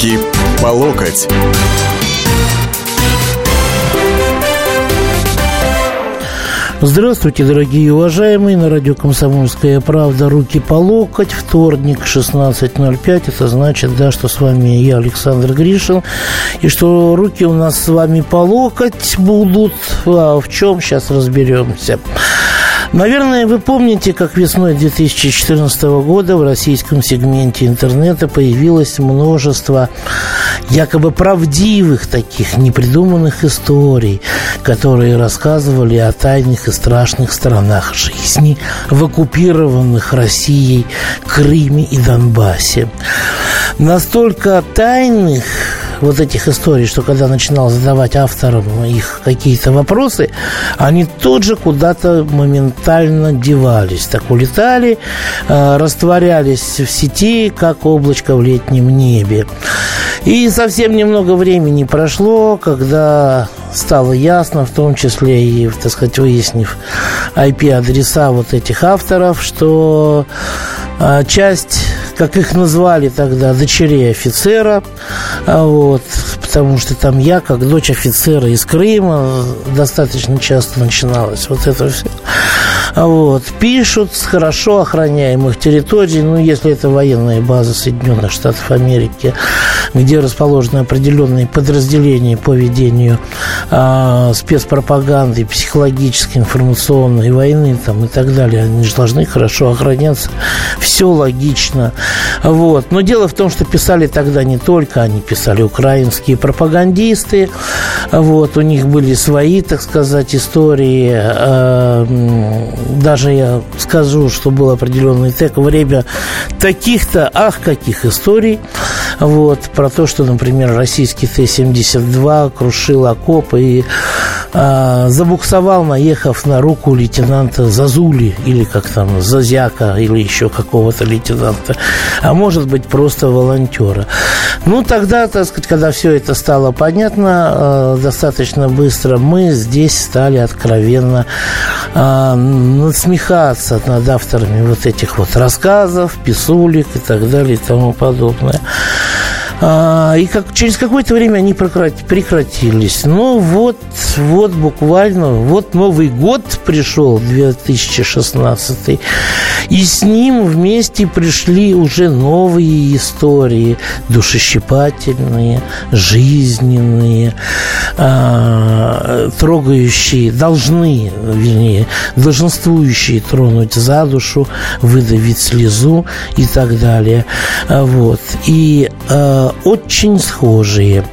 Руки по локоть. Здравствуйте, дорогие и уважаемые. На радио «Комсомольская правда» руки по локоть. Вторник, 16.05. Это значит, да, что с вами я, Александр Гришин. И что руки у нас с вами по локоть будут. А в чем, сейчас разберемся. Наверное, вы помните, как весной 2014 года в российском сегменте интернета появилось множество якобы правдивых таких непридуманных историй, которые рассказывали о тайных и страшных сторонах жизни в оккупированных Россией Крыме и Донбассе. Настолько тайных вот этих историй, что когда начинал задавать авторам их какие-то вопросы, они тут же куда-то моментально девались. Так улетали, э, растворялись в сети, как облачко в летнем небе. И совсем немного времени прошло, когда стало ясно, в том числе и, так сказать, выяснив IP-адреса вот этих авторов, что э, часть как их назвали тогда, дочерей офицера, а вот, потому что там я, как дочь офицера из Крыма, достаточно часто начиналось вот это все. А вот, пишут с хорошо охраняемых территорий, ну, если это военная база Соединенных Штатов Америки, где расположены определенные подразделения по ведению а, спецпропаганды, психологической, информационной войны там, и так далее, они же должны хорошо охраняться. Все логично. Вот. Но дело в том, что писали тогда не только они, писали украинские пропагандисты. Вот. У них были свои, так сказать, истории. А, даже я скажу, что был определенный тег время таких-то, ах, каких историй. Вот. Про то, что, например, российский Т-72 крушил окоп и а, забуксовал, наехав на руку лейтенанта Зазули или как там, Зазяка или еще какого-то лейтенанта а может быть просто волонтера. Ну, тогда, так сказать, когда все это стало понятно, э, достаточно быстро мы здесь стали откровенно э, насмехаться над авторами вот этих вот рассказов, писулек и так далее и тому подобное. А, и как, через какое-то время они прекратились. Ну вот, вот буквально, вот Новый год пришел, 2016, и с ним вместе пришли уже новые истории, душещипательные, жизненные, а, трогающие, должны, вернее, долженствующие тронуть за душу, выдавить слезу и так далее. А, вот. И а, очень схожие.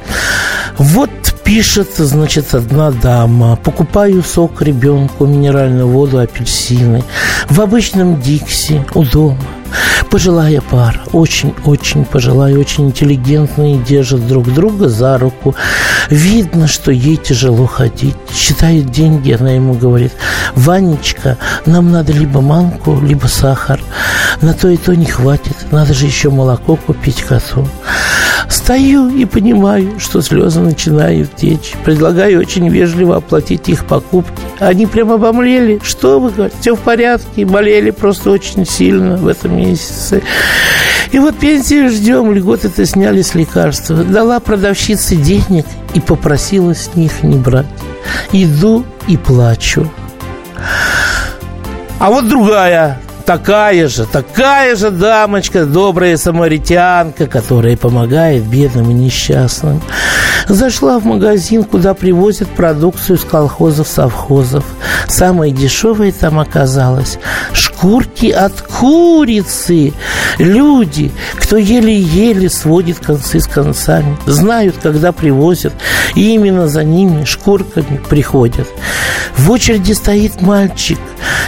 Вот пишет, значит, одна дама. Покупаю сок ребенку, минеральную воду, апельсины. В обычном Дикси у дома. Пожилая пара, очень-очень пожилая, очень интеллигентные, держат друг друга за руку. Видно, что ей тяжело ходить. Считает деньги, она ему говорит, Ванечка, нам надо либо манку, либо сахар. На то и то не хватит, надо же еще молоко купить коту. Стою и понимаю, что слезы начинают течь. Предлагаю очень вежливо оплатить их покупки. Они прямо обомлели. Что вы говорите? Все в порядке. Болели просто очень сильно в этом месяце. И вот пенсию ждем, льготы-то сняли с лекарства. Дала продавщице денег и попросила с них не брать. Иду и плачу. А вот другая такая же, такая же дамочка, добрая самаритянка, которая помогает бедным и несчастным. Зашла в магазин, куда привозят продукцию с колхозов, совхозов. Самое дешевое там оказалось шкурки от курицы. Люди, кто еле-еле сводит концы с концами, знают, когда привозят, и именно за ними шкурками приходят. В очереди стоит мальчик.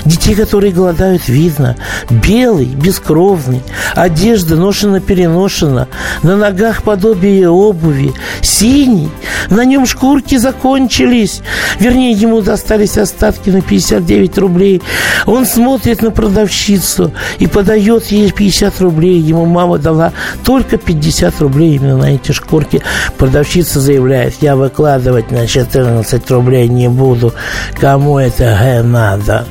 Детей, которые голодают, видно. Белый, бескровный. Одежда ношена-переношена. На ногах подобие обуви. Синий. На нем шкурки закончились. Вернее, ему достались остатки на 59 рублей. Он смотрит на продавщицу и подает ей 50 рублей. Ему мама дала только 50 рублей именно на эти шкурки. Продавщица заявляет, я выкладывать на 14 рублей не буду. Кому это надо?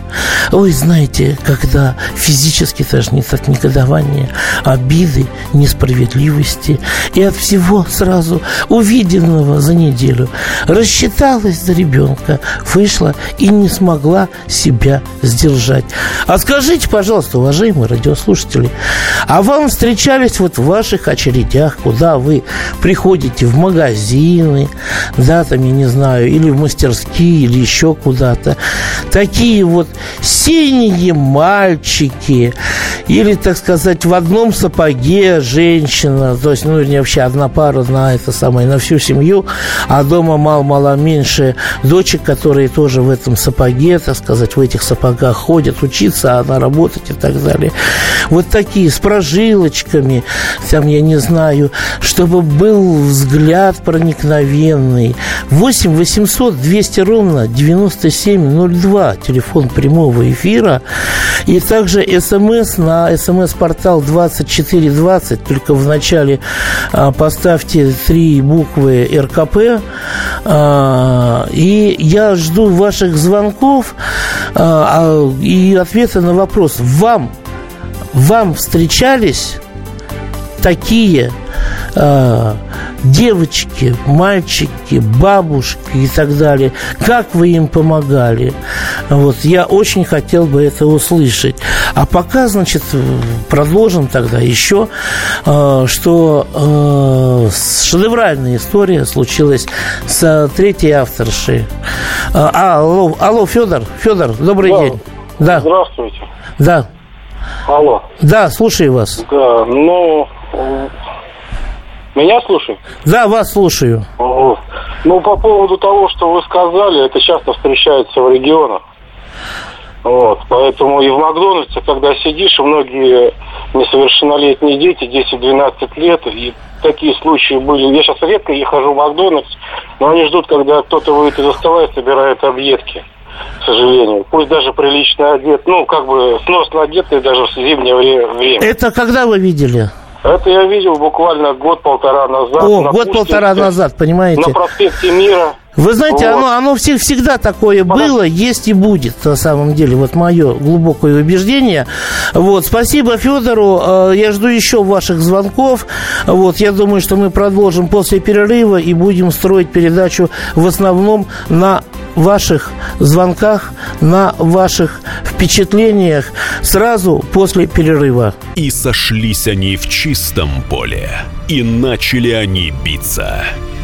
Ой, знаете, когда физически тошнит от негодования, обиды, несправедливости и от всего сразу увиденного за неделю. Рассчиталась за ребенка, вышла и не смогла себя сдержать. А скажите, пожалуйста, уважаемые радиослушатели, а вам встречались вот в ваших очередях, куда вы приходите в магазины, да, там, я не знаю, или в мастерские, или еще куда-то, такие вот синие мальчики, или, так сказать, в одном сапоге женщина, то есть, ну, не вообще одна пара на это самое, на всю семью, а дома мало-мало меньше дочек, которые тоже в этом сапоге, так сказать, в этих сапогах ходят учиться, а она работать и так далее. Вот такие, с прожилочками, там, я не знаю, чтобы был взгляд проникновенный. 8 800 200 ровно 9702, телефон прямого эфира. И также смс на смс-портал 2420, только в начале а, поставьте три буквы РКП. А, и я жду ваших звонков а, и ответы на вопрос. Вам, вам встречались такие э, девочки, мальчики, бабушки и так далее, как вы им помогали. Вот, я очень хотел бы это услышать. А пока, значит, продолжим тогда еще, э, что э, шедевральная история случилась с третьей авторшей. А, алло, алло, Федор, Федор, добрый да. день. Да. Здравствуйте. Да. Алло. Да, слушаю вас. Да, ну, меня слушай? Да, вас слушаю. Ну, по поводу того, что вы сказали, это часто встречается в регионах. Вот, поэтому и в Макдональдсе, когда сидишь, многие несовершеннолетние дети, 10-12 лет, и такие случаи были. Я сейчас редко не хожу в Макдональдс, но они ждут, когда кто-то выйдет из стола и собирает объедки, к сожалению. Пусть даже прилично одет, ну, как бы сносно одетый даже в зимнее время. Это когда вы видели? Это я видел буквально год-полтора назад. О, год-полтора назад, понимаете? На проспекте Мира. Вы знаете, вот. оно, оно всегда такое было, есть и будет, на самом деле. Вот мое глубокое убеждение. Вот, спасибо Федору. Э, я жду еще ваших звонков. Вот, я думаю, что мы продолжим после перерыва и будем строить передачу в основном на ваших звонках, на ваших впечатлениях сразу после перерыва. И сошлись они в чистом поле, и начали они биться.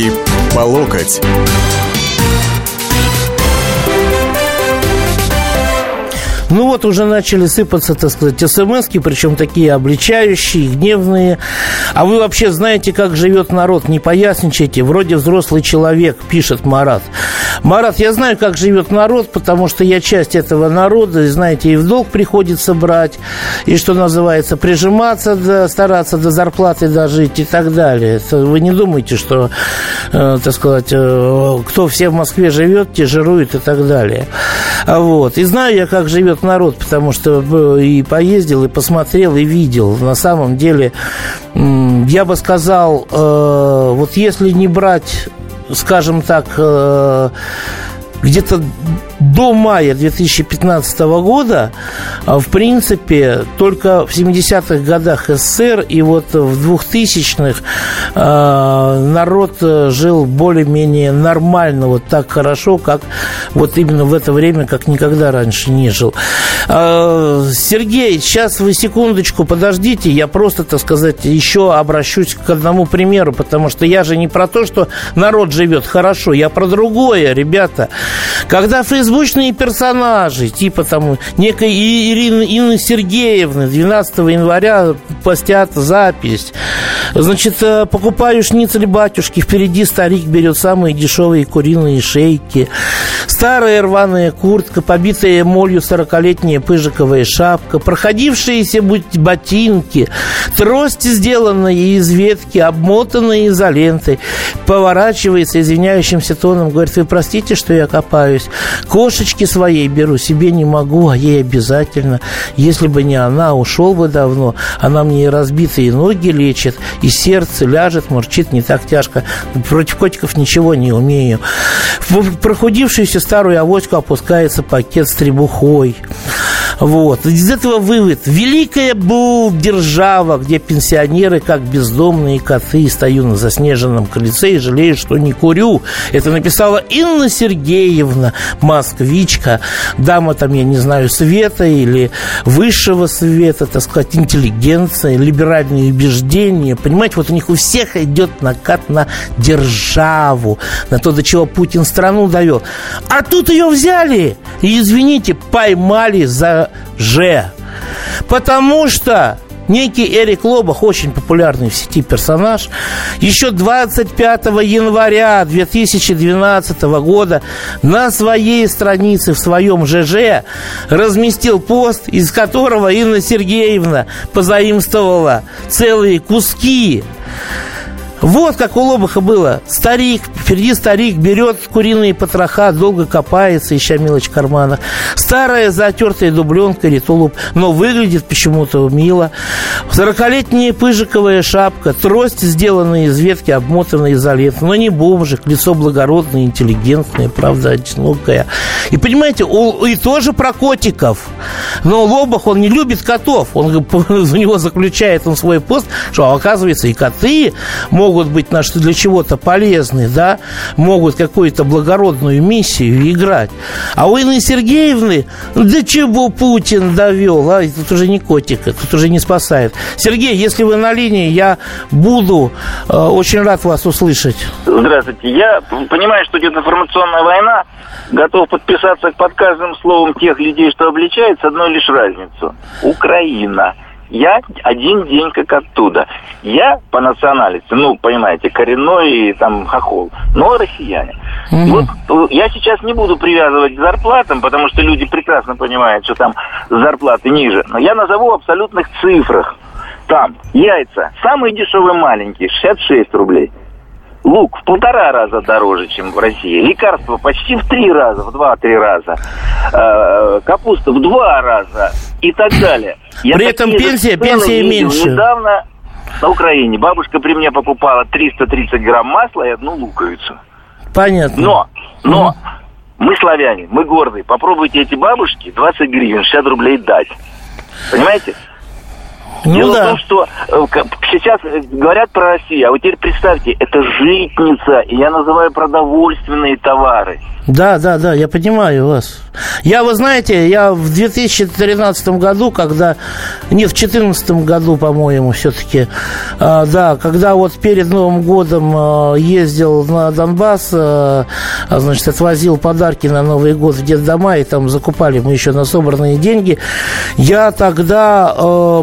Руки по локоть. Ну вот уже начали сыпаться, так сказать, смс причем такие обличающие, гневные. А вы вообще знаете, как живет народ? Не поясничайте. Вроде взрослый человек, пишет Марат. Марат, я знаю, как живет народ, потому что я часть этого народа, и, знаете, и в долг приходится брать, и, что называется, прижиматься, да, стараться до зарплаты дожить и так далее. Это вы не думайте, что, э, так сказать, э, кто все в Москве живет, те и так далее. Вот. И знаю я, как живет этот народ, потому что э, и поездил, и посмотрел, и видел. На самом деле, я бы сказал, э, вот если не брать, скажем так, э, где-то до мая 2015 года, а, в принципе, только в 70-х годах СССР и вот в 2000-х а, народ жил более-менее нормально, вот так хорошо, как вот именно в это время, как никогда раньше не жил. А, Сергей, сейчас вы секундочку подождите, я просто, так сказать, еще обращусь к одному примеру, потому что я же не про то, что народ живет хорошо, я про другое, ребята. Когда фейсбучные персонажи, типа там некой Ирины Инны Сергеевны 12 января постят запись, значит, э, покупаю шницель батюшки, впереди старик берет самые дешевые куриные шейки, старая рваная куртка, побитая молью сорокалетняя пыжиковая шапка, проходившиеся ботинки, трость, сделанная из ветки, обмотанная изолентой, поворачивается извиняющимся тоном, говорит, вы простите, что я копаюсь. Кошечки своей беру, себе не могу, а ей обязательно. Если бы не она, ушел бы давно. Она мне и разбитые ноги лечит, и сердце ляжет, мурчит не так тяжко. Против котиков ничего не умею. В прохудившуюся старую авоську опускается пакет с требухой. Вот. Из этого вывод. Великая был держава, где пенсионеры, как бездомные коты, стою на заснеженном крыльце и жалею, что не курю. Это написала Инна Сергеевна, москвичка. Дама там, я не знаю, света или высшего света, так сказать, интеллигенция, либеральные убеждения. Понимаете, вот у них у всех идет накат на державу, на то, до чего Путин страну довел. А тут ее взяли и, извините, поймали за «Ж». Потому что некий Эрик Лобах, очень популярный в сети персонаж, еще 25 января 2012 года на своей странице, в своем ЖЖ, разместил пост, из которого Инна Сергеевна позаимствовала целые куски вот как у Лобаха было. Старик, впереди старик берет куриные потроха, долго копается, ища мелочь в карманах. Старая затертая дубленка или но выглядит почему-то мило. Сорокалетняя пыжиковая шапка, трость, сделанная из ветки, обмотанная изолент. Но не бомжик, лицо благородное, интеллигентное, правда, одинокое. И понимаете, у, и тоже про котиков. Но Лобах, он не любит котов. Он, у него заключает он свой пост, что оказывается и коты могут могут быть на что для чего-то полезны, да, могут какую-то благородную миссию играть. А у Инны Сергеевны, ну, до чего Путин довел, а? Тут уже не котик, тут уже не спасает. Сергей, если вы на линии, я буду э, очень рад вас услышать. Здравствуйте. Я понимаю, что идет информационная война, готов подписаться под каждым словом тех людей, что обличают, с одной лишь разницу. Украина – я один день как оттуда. Я по национальности, ну, понимаете, коренной и там хохол, но россияне. Угу. Вот я сейчас не буду привязывать к зарплатам, потому что люди прекрасно понимают, что там зарплаты ниже. Но я назову абсолютных цифрах. Там яйца самые дешевые маленькие, 66 рублей. Лук в полтора раза дороже, чем в России. Лекарства почти в три раза, в два-три раза. Э, капуста в два раза и так далее. Я При этом пенсия, пенсия меньше. Недавно на Украине бабушка при мне покупала 330 грамм масла и одну луковицу. Понятно. Но, но, угу. мы славяне, мы гордые. Попробуйте эти бабушки 20 гривен, 60 рублей дать. Понимаете? Ну, Дело да. в том, что э, сейчас э, говорят про Россию, а вот теперь представьте, это житница, и я называю продовольственные товары. Да, да, да, я понимаю вас. Я, вы знаете, я в 2013 году, когда... Нет, в 2014 году, по-моему, все-таки. А, да, когда вот перед Новым годом а, ездил на Донбасс, а, значит, отвозил подарки на Новый год в детдома, и там закупали мы еще на собранные деньги. Я тогда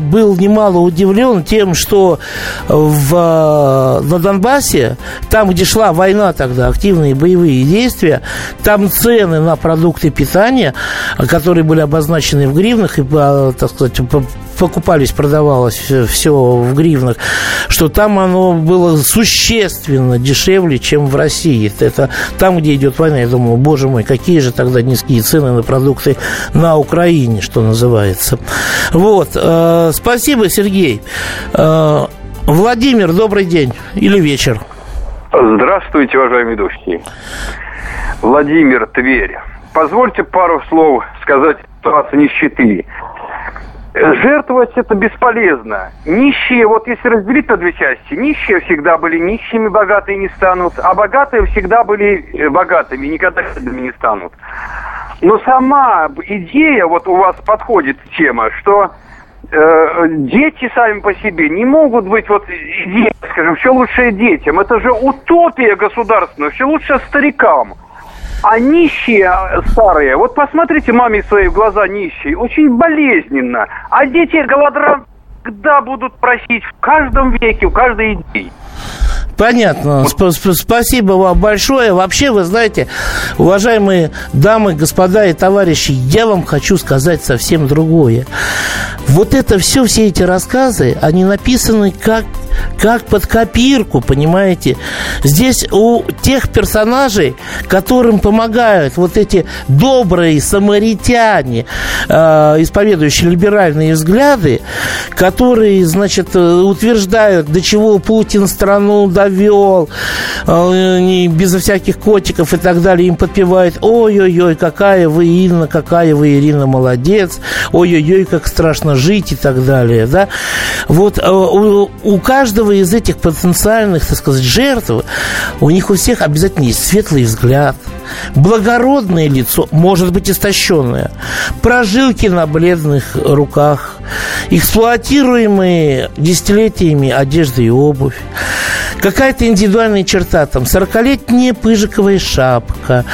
был немало удивлен тем, что в, а, на Донбассе, там, где шла война тогда, активные боевые действия, там цены на продукты питания, которые были обозначены в гривнах и, а, так сказать, покупались, продавалось все в гривнах, что там оно было существенно дешевле, чем в России. Это там, где идет война. Я думаю, боже мой, какие же тогда низкие цены на продукты на Украине, что называется. Вот. Э, спасибо, Сергей. Э, Владимир, добрый день или вечер. Здравствуйте, уважаемые ведущие. Владимир Тверь. позвольте пару слов сказать о ситуации нищеты. Жертвовать это бесполезно. Нищие, вот если разделить на две части, нищие всегда были нищими, богатые не станут, а богатые всегда были э, богатыми, никогда не станут. Но сама идея, вот у вас подходит тема, что э, дети сами по себе не могут быть вот идея, скажем, все лучшее детям. Это же утопия государственная, все лучше старикам. А нищие старые, вот посмотрите маме свои в глаза нищие, очень болезненно. А дети голодран когда будут просить в каждом веке, в каждой идее. Понятно. Сп спасибо вам большое. Вообще, вы знаете, уважаемые дамы, господа и товарищи, я вам хочу сказать совсем другое. Вот это все, все эти рассказы, они написаны как как под копирку, понимаете? Здесь у тех персонажей, которым помогают вот эти добрые самаритяне, э, исповедующие либеральные взгляды, которые, значит, утверждают, до чего Путин страну довел, э, безо всяких котиков и так далее, им подпевают, ой-ой-ой, какая вы, Инна, какая вы, Ирина, молодец, ой-ой-ой, как страшно жить и так далее, да? Вот э, у, у каждого каждого из этих потенциальных, так сказать, жертв, у них у всех обязательно есть светлый взгляд, благородное лицо, может быть истощенное, прожилки на бледных руках, эксплуатируемые десятилетиями одежда и обувь, какая-то индивидуальная черта, там, 40-летняя пыжиковая шапка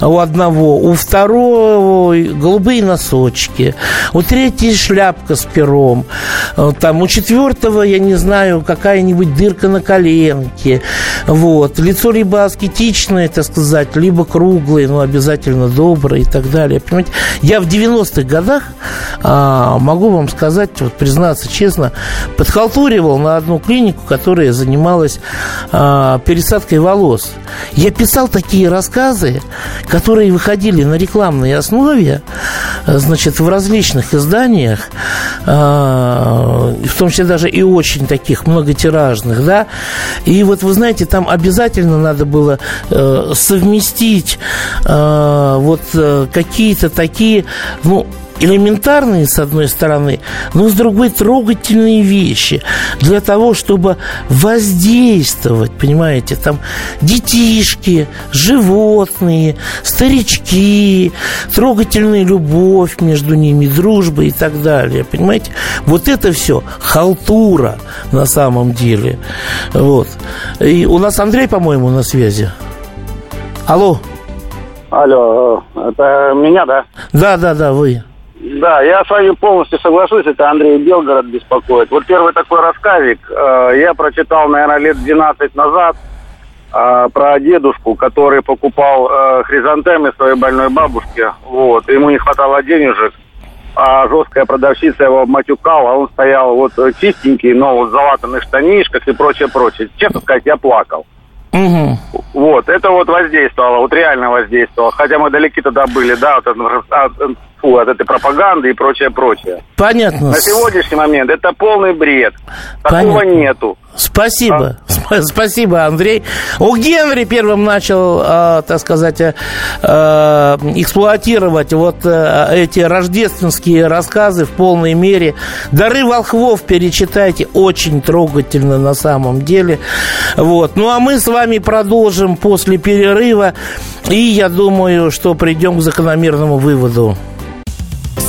у одного, у второго голубые носочки, у третьей шляпка с пером, там, у четвертого, я не знаю, какая-нибудь дырка на коленке, вот, лицо либо аскетичное, так сказать, либо круглое, но обязательно доброе и так далее, понимаете, я в 90-х годах а, могу вам сказать, вот признаться честно, подхалтуривал на одну клинику, которая занималась а, пересадкой волос. Я писал такие рассказы, которые выходили на рекламной основе, значит, в различных изданиях, а, в том числе даже и очень таких многотиражных, да. И вот вы знаете, там обязательно надо было э, совместить э, вот э, какие-то такие, ну, элементарные, с одной стороны, но с другой трогательные вещи для того, чтобы воздействовать, понимаете, там детишки, животные, старички, трогательная любовь между ними, дружба и так далее, понимаете? Вот это все халтура на самом деле. Вот. И у нас Андрей, по-моему, на связи. Алло. Алло, это меня, да? Да, да, да, вы. Да, я с вами полностью соглашусь, это Андрей Белгород беспокоит. Вот первый такой рассказик э, я прочитал, наверное, лет 12 назад э, про дедушку, который покупал э, хризантемы своей больной бабушке. Вот, ему не хватало денежек, а жесткая продавщица его матюкала, а он стоял вот чистенький, но вот в залатанных штанишках и прочее, прочее. Честно сказать, я плакал. Угу. Вот, это вот воздействовало, вот реально воздействовало. Хотя мы далеки тогда были, да, от, от, фу, от этой пропаганды и прочее, прочее. Понятно. На сегодняшний момент это полный бред. Такого Понятно. нету. Спасибо. А? Спасибо, Андрей. У Генри первым начал, э, так сказать, э, эксплуатировать вот э, эти рождественские рассказы в полной мере. «Дары волхвов» перечитайте. Очень трогательно на самом деле. Вот. Ну, а мы с вами продолжим после перерыва. И я думаю, что придем к закономерному выводу.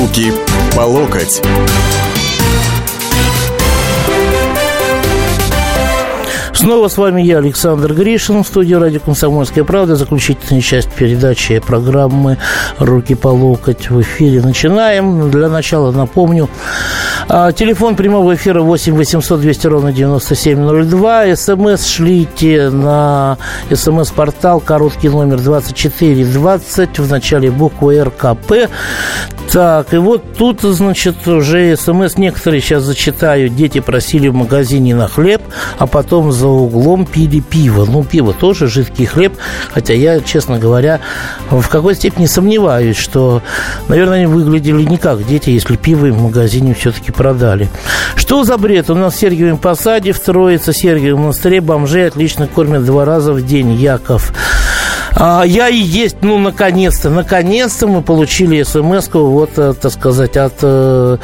Руки по локоть. Снова с вами я, Александр Гришин, в студии радио «Комсомольская правда». Заключительная часть передачи программы «Руки по локоть» в эфире. Начинаем. Для начала напомню. А, телефон прямого эфира 8 800 200 ровно 9702. СМС шлите на СМС-портал, короткий номер 2420, в начале буквы РКП. Так, и вот тут, значит, уже СМС некоторые сейчас зачитаю. Дети просили в магазине на хлеб, а потом за углом пили пиво. Ну, пиво тоже жидкий хлеб, хотя я, честно говоря, в какой степени сомневаюсь, что, наверное, они выглядели не как дети, если пиво им в магазине все-таки продали. Что за бред? У нас в Сергиевом Посаде в Троице, Сергиевом монастыре бомжей отлично кормят два раза в день. Яков. А, я и есть, ну, наконец-то, наконец-то мы получили смс вот, э, так сказать, от э,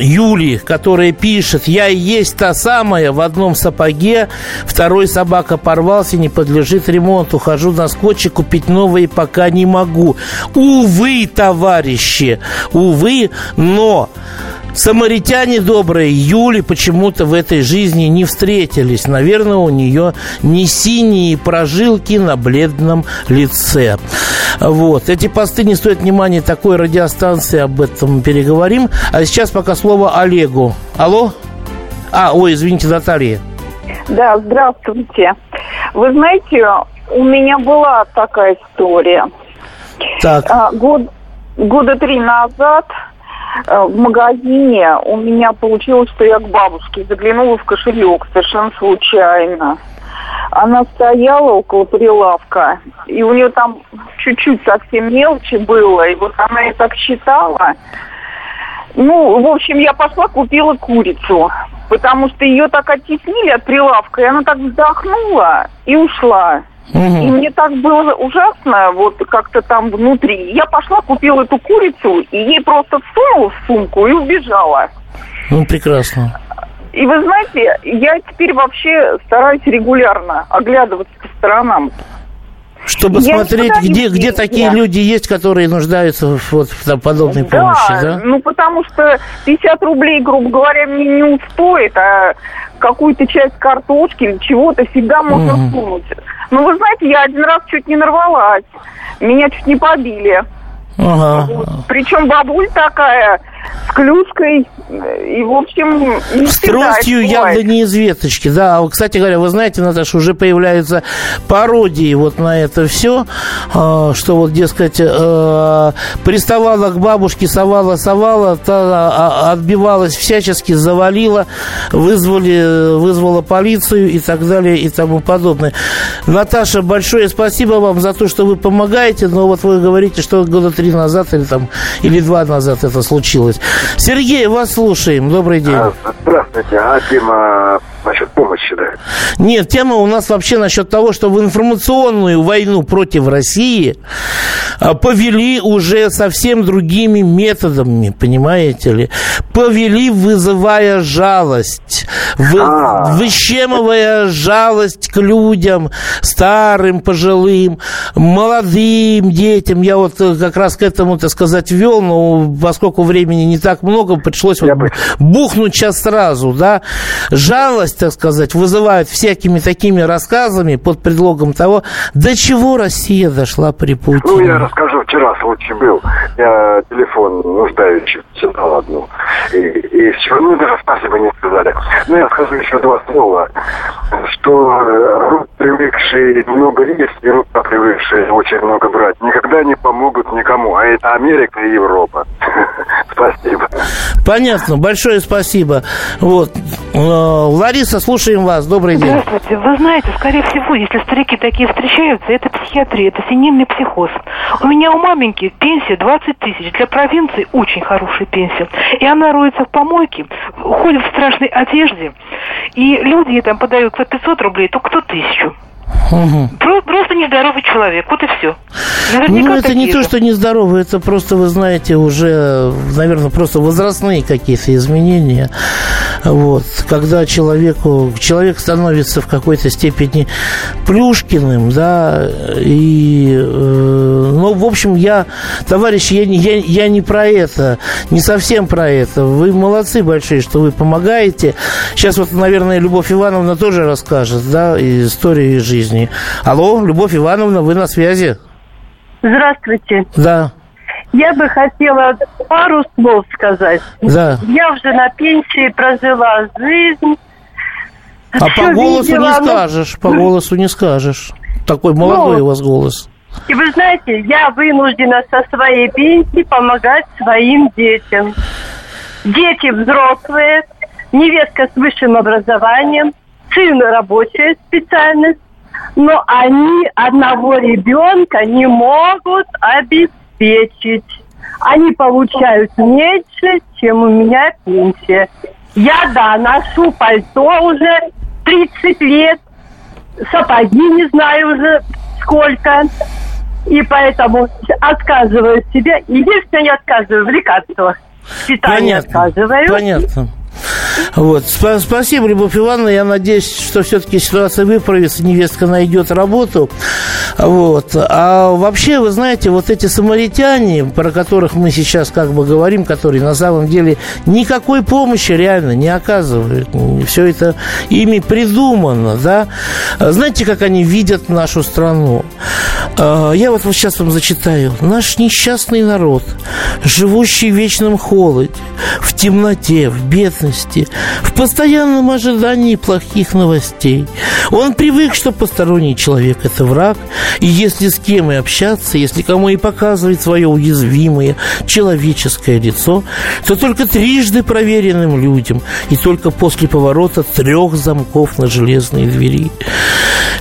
Юли, которая пишет, я и есть та самая, в одном сапоге, второй собака порвался, не подлежит ремонту, хожу на скотче, купить новые пока не могу. Увы, товарищи, увы, но Самаритяне добрые Юли почему-то в этой жизни не встретились. Наверное, у нее не синие прожилки на бледном лице. Вот. Эти посты не стоят внимания такой радиостанции, об этом переговорим. А сейчас пока слово Олегу. Алло? А, ой, извините, Наталья. Да, здравствуйте. Вы знаете, у меня была такая история. Так. А, год, года три назад в магазине у меня получилось, что я к бабушке заглянула в кошелек совершенно случайно. Она стояла около прилавка, и у нее там чуть-чуть совсем мелочи было, и вот она и так считала. Ну, в общем, я пошла, купила курицу, потому что ее так оттеснили от прилавка, и она так вздохнула и ушла. Угу. И мне так было ужасно, вот как-то там внутри. Я пошла, купила эту курицу, и ей просто всунула в сумку и убежала. Ну, прекрасно. И вы знаете, я теперь вообще стараюсь регулярно оглядываться по сторонам. Чтобы я смотреть, где, где такие люди есть, которые нуждаются в, вот, в подобной да, помощи, да? ну потому что 50 рублей, грубо говоря, мне не устоит, а какую-то часть картошки чего-то всегда можно угу. сунуть. Ну, вы знаете, я один раз чуть не нарвалась. Меня чуть не побили. Ага. Вот. Причем бабуль такая с клюшкой и, в общем, не С тростью явно не из веточки, да. А кстати говоря, вы знаете, Наташа, уже появляются пародии вот на это все, а, что вот, дескать, э, приставала к бабушке, совала, совала, та а, отбивалась всячески, завалила, вызвали, вызвала полицию и так далее и тому подобное. Наташа, большое спасибо вам за то, что вы помогаете, но вот вы говорите, что года три назад или там, или два назад это случилось. Сергей, вас слушаем. Добрый день. А, здравствуйте. А тема насчет помощи, да? Нет, тема у нас вообще насчет того, что в информационную войну против России а, повели уже совсем другими методами, понимаете ли? Повели, вызывая жалость, вы, а. выщемывая жалость к людям, старым, пожилым, молодым детям. Я вот э, как раз к этому, так сказать, вел, но поскольку времени не так много, пришлось вот бухнуть сейчас сразу, да? Жалость, так сказать, вызывают всякими такими рассказами под предлогом того, до чего Россия дошла при Путине. Ну, я расскажу. Вчера случай был. Я телефон нуждающий читал одну. И, и все, ну, даже спасибо не сказали. Ну, я скажу еще два слова. Что рук привыкшие много есть, и рук привыкшие очень много брать, никогда не помогут никому. А это Америка и Европа. Спасибо. Понятно. Большое спасибо. Вот. Э, Лариса, слушаем вас. Добрый день. Здравствуйте. Вы знаете, скорее всего, если старики такие встречаются, это психиатрия, это синильный психоз. У меня у маменьки пенсия 20 тысяч. Для провинции очень хорошая пенсия. И она роется в помойке, ходит в страшной одежде. И люди ей там подают по 500 рублей, то кто тысячу. Угу. Просто нездоровый человек, вот и все. Наверняка ну, это не то, что нездоровый, это просто, вы знаете, уже, наверное, просто возрастные какие-то изменения. Вот. Когда человеку, человек становится в какой-то степени плюшкиным, да, и, э, ну, в общем, я, товарищи, я, я, я не про это, не совсем про это. Вы молодцы большие, что вы помогаете. Сейчас вот, наверное, Любовь Ивановна тоже расскажет, да, историю жизни. Алло, Любовь Ивановна, вы на связи? Здравствуйте. Да. Я бы хотела пару слов сказать. Да. Я уже на пенсии прожила жизнь. А по голосу видела, не скажешь, по голосу не скажешь. Такой молодой ну, у вас голос. И вы знаете, я вынуждена со своей пенсии помогать своим детям. Дети взрослые, невестка с высшим образованием, сын рабочая специальность, но они одного ребенка не могут обеспечить. Они получают меньше, чем у меня пенсия. Я, да, ношу пальто уже 30 лет, сапоги не знаю уже сколько. И поэтому отказываю себе. Единственное, не отказываю в лекарствах. Питание Понятно. отказываю. Понятно. Вот. Спасибо, Любовь Ивановна. Я надеюсь, что все-таки ситуация выправится, невестка найдет работу. Вот. А вообще, вы знаете, вот эти самаритяне, про которых мы сейчас как бы говорим, которые на самом деле никакой помощи реально не оказывают. Все это ими придумано, да. Знаете, как они видят нашу страну? А, я вот, вот сейчас вам зачитаю. Наш несчастный народ, живущий в вечном холоде, в темноте, в бедности, в постоянном ожидании плохих новостей. Он привык, что посторонний человек – это враг, и если с кем и общаться, если кому и показывать свое уязвимое человеческое лицо, то только трижды проверенным людям и только после поворота трех замков на железные двери.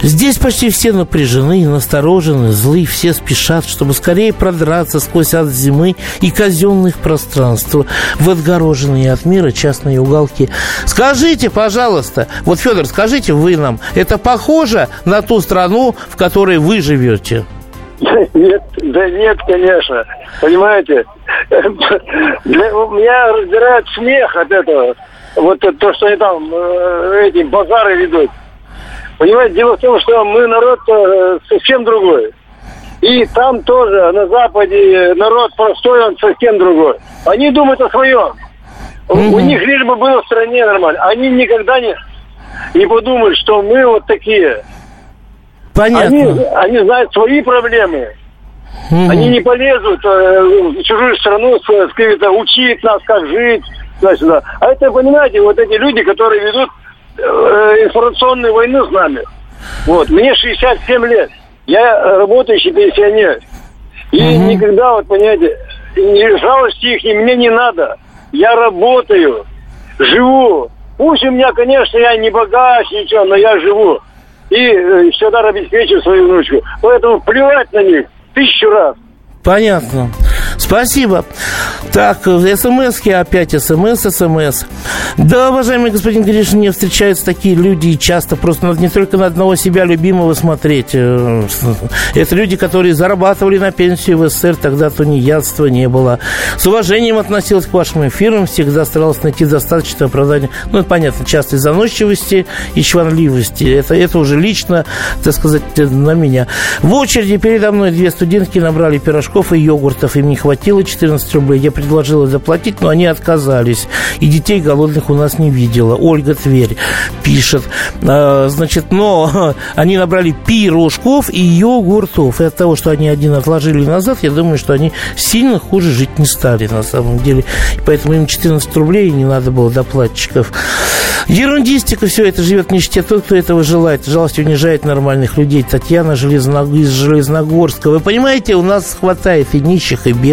Здесь почти все напряжены, насторожены, злы, все спешат, чтобы скорее продраться сквозь ад зимы и казенных пространств в отгороженные от мира частные уголки. Скажите, пожалуйста, вот, Федор, скажите вы нам, это похоже на ту страну, в которой вы живете? Нет, да нет, конечно. Понимаете, для, меня раздирает смех от этого. Вот то, что они там э, эти базары ведут. Понимаете, дело в том, что мы народ э, совсем другой. И там тоже, на Западе, народ простой, он совсем другой. Они думают о своем. Mm-hmm. У них лишь бы было в стране нормально. Они никогда не, не подумают, что мы вот такие. Понятно. Они, они знают свои проблемы. Mm-hmm. Они не полезут э, в чужую страну, сказать, учить нас, как жить, туда-сюда. А это, понимаете, вот эти люди, которые ведут э, информационную войну с нами. Вот, мне 67 лет. Я работающий пенсионер. И mm-hmm. никогда, вот, понимаете, жалости их мне не надо. Я работаю, живу. Пусть у меня, конечно, я не богач, ничего, но я живу. И э, всегда обеспечиваю свою внучку. Поэтому плевать на них тысячу раз. Понятно. Спасибо. Так, смс опять смс, смс. Да, уважаемый господин Гришин, мне встречаются такие люди часто. Просто надо не только на одного себя любимого смотреть. Э, это люди, которые зарабатывали на пенсию в СССР, тогда то неядства не было. С уважением относилась к вашим эфирам, всегда старалась найти достаточное оправдание. Ну, это понятно, частой заносчивости и чванливости. Это, это уже лично, так сказать, на меня. В очереди передо мной две студентки набрали пирожков и йогуртов. Им не хватило хватило 14 рублей. Я предложила заплатить, но они отказались. И детей голодных у нас не видела. Ольга Тверь пишет. А, значит, но они набрали пирожков и йогуртов. И от того, что они один отложили назад, я думаю, что они сильно хуже жить не стали на самом деле. И поэтому им 14 рублей не надо было доплатчиков. Ерундистика все это живет в нищете. Тот, кто этого желает, жалость унижает нормальных людей. Татьяна Железног... из Железногорска. Вы понимаете, у нас хватает и нищих, и бедных,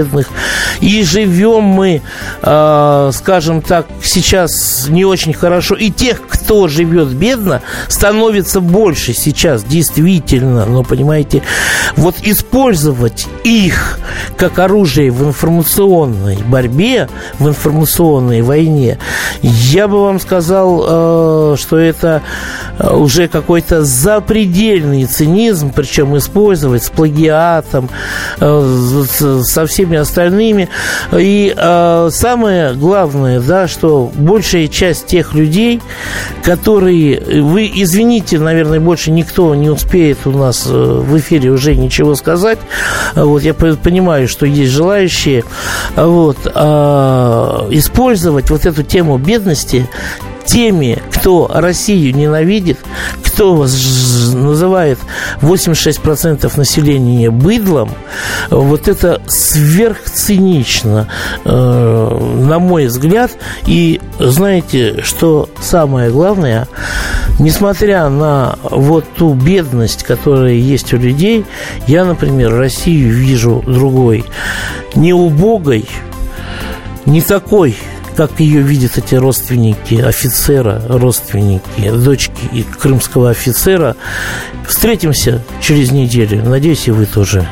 и, жив... живем мы, э, скажем так, сейчас не очень хорошо. И тех, кто живет бедно, становится больше сейчас, действительно. Но, понимаете, вот использовать их как оружие в информационной борьбе, в информационной войне, я бы вам сказал, э, что это уже какой-то запредельный цинизм, причем использовать с плагиатом, э, со всеми остальными. И э, самое главное, да, что большая часть тех людей, которые, вы извините, наверное, больше никто не успеет у нас в эфире уже ничего сказать. Вот я понимаю, что есть желающие вот, использовать вот эту тему бедности теми, кто Россию ненавидит, кто называет 86% населения быдлом, вот это сверхцинично, э, на мой взгляд. И знаете, что самое главное, несмотря на вот ту бедность, которая есть у людей, я, например, Россию вижу другой, не убогой, не такой как ее видят эти родственники офицера, родственники дочки крымского офицера. Встретимся через неделю. Надеюсь, и вы тоже.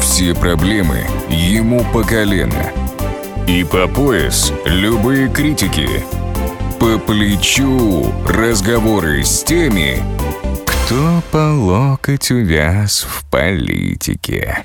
Все проблемы ему по колено. И по пояс любые критики. По плечу разговоры с теми, кто по локоть увяз в политике.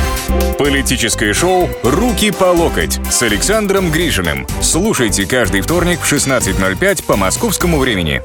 Политическое шоу «Руки по локоть» с Александром Грижиным. Слушайте каждый вторник в 16.05 по московскому времени.